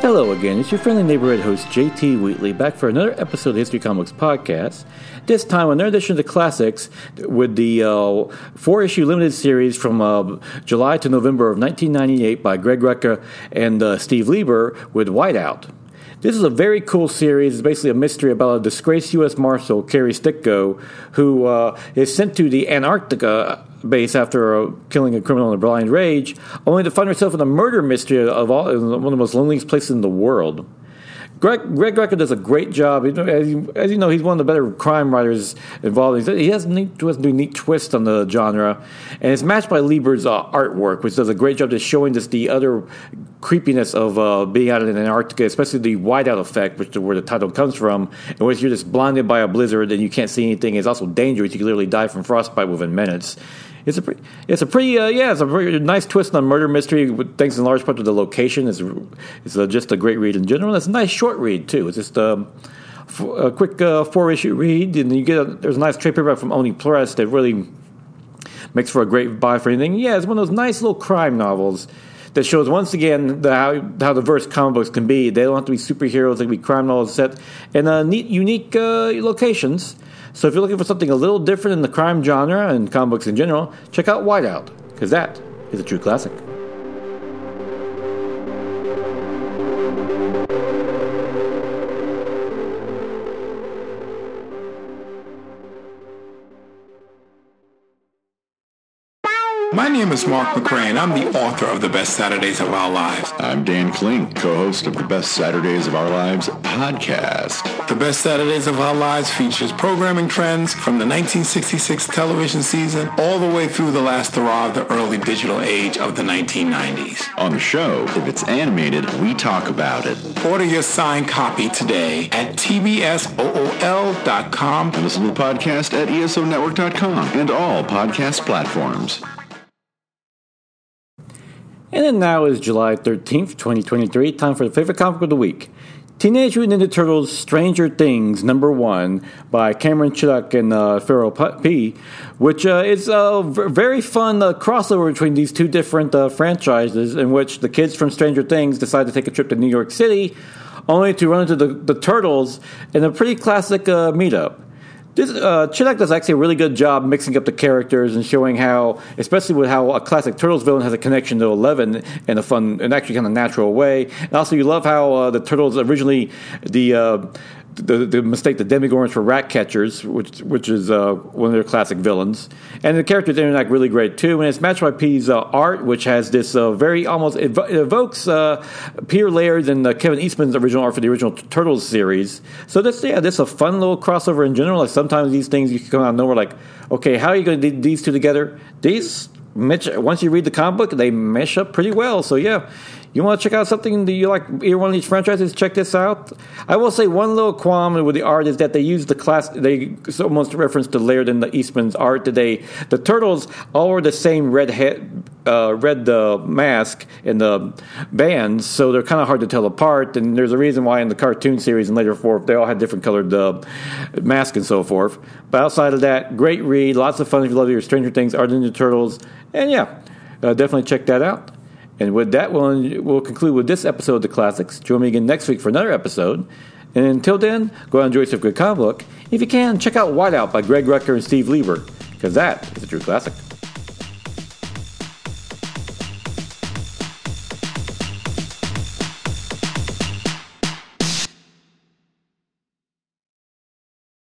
Hello again, it's your friendly neighborhood host JT Wheatley back for another episode of History Comics Podcast. This time, another edition of the classics with the uh, four issue limited series from uh, July to November of 1998 by Greg Rucka and uh, Steve Lieber with Whiteout. This is a very cool series. It's basically a mystery about a disgraced U.S. Marshal, Carrie Stetko, who uh, is sent to the Antarctica base after killing a criminal in a blind rage, only to find herself in a murder mystery of all, one of the most loneliest places in the world. Greg, Greg does a great job. As you, as you, know, he's one of the better crime writers involved. He has a neat twist on the genre, and it's matched by Lieber's uh, artwork, which does a great job just showing us the other creepiness of uh, being out in Antarctica, especially the whiteout effect, which is where the title comes from, in which you're just blinded by a blizzard and you can't see anything. It's also dangerous; you can literally die from frostbite within minutes. It's a pretty, it's a pretty, uh, yeah, it's a pretty nice twist on murder mystery. Thanks in large part to the location. It's, it's uh, just a great read in general. It's a nice short read too. It's just um, a quick uh, four issue read, and you get a, there's a nice trade paperback from Oni Press that really makes for a great buy for anything. Yeah, it's one of those nice little crime novels that shows once again the, how how diverse comic books can be. They don't have to be superheroes; they can be crime novels set in uh, neat, unique uh, locations. So if you're looking for something a little different in the crime genre and comic books in general, check out Whiteout, because that is a true classic. My name is Mark McCray, and I'm the author of The Best Saturdays of Our Lives. I'm Dan Klink, co-host of The Best Saturdays of Our Lives podcast. The Best Saturdays of Our Lives features programming trends from the 1966 television season all the way through the last hurrah of the early digital age of the 1990s. On the show, if it's animated, we talk about it. Order your signed copy today at tbsool.com. And listen to the podcast at esonetwork.com and all podcast platforms. And then now is July 13th, 2023. Time for the favorite comic of the week. Teenage Mutant Ninja Turtles Stranger Things number one by Cameron Chittock and uh, Fero Pe, which uh, is a very fun uh, crossover between these two different uh, franchises in which the kids from Stranger Things decide to take a trip to New York City only to run into the, the Turtles in a pretty classic uh, meetup. This, uh, does actually a really good job mixing up the characters and showing how, especially with how a classic Turtles villain has a connection to Eleven in a fun and actually kind of natural way. And also, you love how uh, the Turtles originally the uh, the, the mistake that Demogorgons for rat catchers, which which is uh, one of their classic villains, and the characters interact really great too. And it's matched by Pe's uh, art, which has this uh, very almost it evokes uh, Peter Laird and uh, Kevin Eastman's original art for the original Turtles series. So this yeah, this is a fun little crossover in general. Like sometimes these things you can come out of nowhere, like okay, how are you going to do these two together? These once you read the comic book, they mesh up pretty well. So yeah, you want to check out something that you like either one of these franchises? Check this out. I will say one little qualm with the art is that they use the class. They almost reference to Laird and the Eastman's art today. The turtles all wear the same red head, uh, red uh, mask in the bands, so they're kind of hard to tell apart. And there's a reason why in the cartoon series and later forth they all had different colored uh, masks and so forth. But outside of that, great read, lots of fun if you love your Stranger Things, Art Ninja Turtles, and yeah, uh, definitely check that out. And with that, we'll, we'll conclude with this episode of The Classics. Join me again next week for another episode. And until then, go out and enjoy some good comic book. If you can, check out Whiteout by Greg Rucka and Steve Lieber, because that is a true classic.